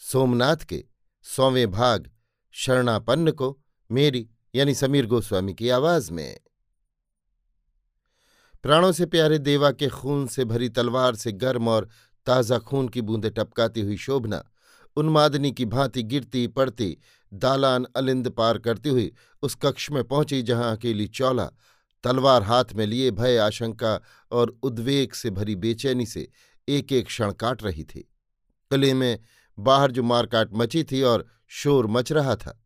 सोमनाथ के सौवें भाग शरणापन्न को मेरी यानी समीर गोस्वामी की आवाज़ में। प्राणों से प्यारे देवा के खून से भरी तलवार से गर्म और ताज़ा खून की बूंदें टपकाती हुई शोभना, उन्मादनी की भांति गिरती पड़ती दालान अलिंद पार करती हुई उस कक्ष में पहुँची जहाँ अकेली चौला तलवार हाथ में लिए भय, आशंका और उद्वेग से भरी बेचैनी से एक एक क्षण काट रही थी। कले में बाहर जो मारकाट मची थी और शोर मच रहा था।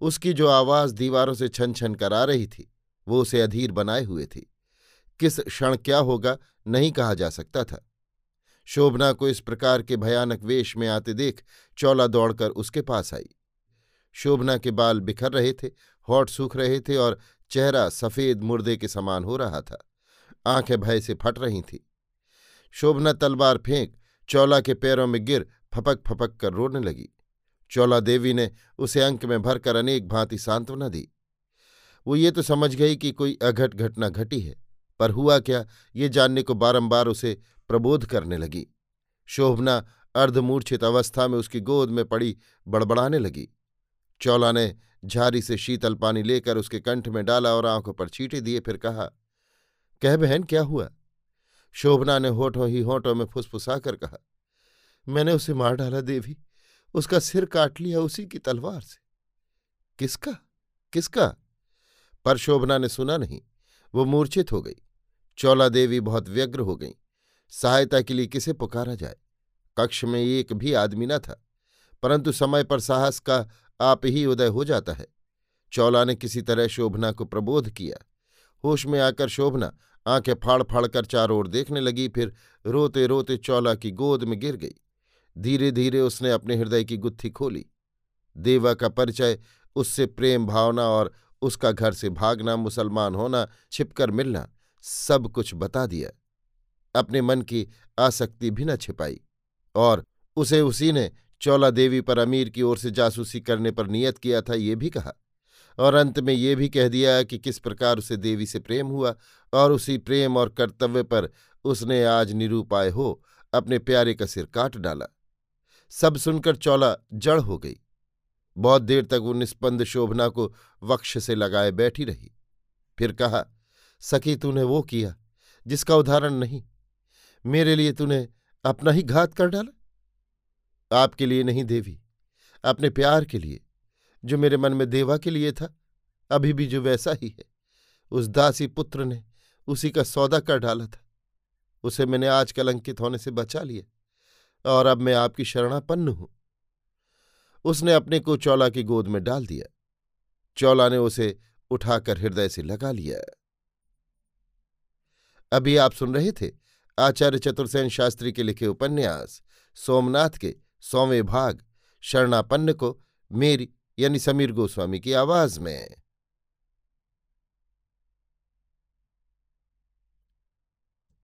उसकी जो आवाज़ दीवारों से छन छन कर आ रही थी, वो उसे अधीर बनाए हुए थी। किस क्षण क्या होगा, नहीं कहा जा सकता था। शोभना को इस प्रकार के भयानक वेश में आते देख चौला दौड़कर उसके पास आई। शोभना के बाल बिखर रहे थे, हॉट सूख रहे थे और चेहरा सफ़ेद मुर्दे के समान हो रहा था। आँखें भय से फट रही थी। शोभना तलवार फेंक, चौला के पैरों में गिर फपक फपक कर रोने लगी। चौला देवी ने उसे अंक में भरकर अनेक भांति सांत्वना दी। वो ये तो समझ गई कि कोई अघट घटना घटी है, पर हुआ क्या ये जानने को बारंबार उसे प्रबोध करने लगी। शोभना अर्धमूर्छित अवस्था में उसकी गोद में पड़ी बड़बड़ाने लगी। चौला ने झारी से शीतल पानी लेकर उसके कंठ में डाला और आँखों पर छीटे दिए, फिर कहा, कह बहन, क्या हुआ? शोभना ने होठों ही होठों में फुसफुसाकर कहा मैंने उसे मार डाला, देवी। उसका सिर काट लिया उसी की तलवार से। किसका? किसका? पर शोभना ने सुना नहीं। वो मूर्छित हो गई। चौला देवी बहुत व्यग्र हो गई। सहायता के लिए किसे पुकारा जाए? कक्ष में एक भी आदमी न था। परंतु समय पर साहस का आप ही उदय हो जाता है। चौला ने किसी तरह शोभना को प्रबोध किया। होश में आकर शोभना आँखें फाड़ फाड़ कर चारों ओर देखने लगी, फिर रोते रोते चौला की गोद में गिर गई। धीरे धीरे उसने अपने हृदय की गुत्थी खोली। देवा का परिचय, उससे प्रेम भावना और उसका घर से भागना, मुसलमान होना, छिपकर मिलना, सब कुछ बता दिया। अपने मन की आसक्ति भी न छिपाई और उसे उसी ने चौला देवी पर अमीर की ओर से जासूसी करने पर नियत किया था, ये भी कहा। और अंत में ये भी कह दिया कि किस प्रकार उसे देवी से प्रेम हुआ और उसी प्रेम और कर्तव्य पर उसने आज निरूपाय हो अपने प्यारे का सिर काट डाला। सब सुनकर चौला जड़ हो गई। बहुत देर तक वो निस्पंद शोभना को वक्ष से लगाए बैठी रही। फिर कहा, सखी, तूने वो किया जिसका उदाहरण नहीं। मेरे लिए तूने अपना ही घात कर डाला। आपके लिए नहीं देवी, अपने प्यार के लिए, जो मेरे मन में देवा के लिए था, अभी भी जो वैसा ही है। उस दासी पुत्र ने उसी का सौदा कर डाला था। उसे मैंने आज कलंकित होने से बचा लिया। और अब मैं आपकी शरणापन्न हूँ। उसने अपने को चौला की गोद में डाल दिया। चौला ने उसे उठाकर हृदय से लगा लिया। अभी आप सुन रहे थे आचार्य चतुर्सेन शास्त्री के लिखे उपन्यास, सोमनाथ के सौवें भाग, शरणापन्न को मेरी यानी समीर गोस्वामी की आवाज़ में।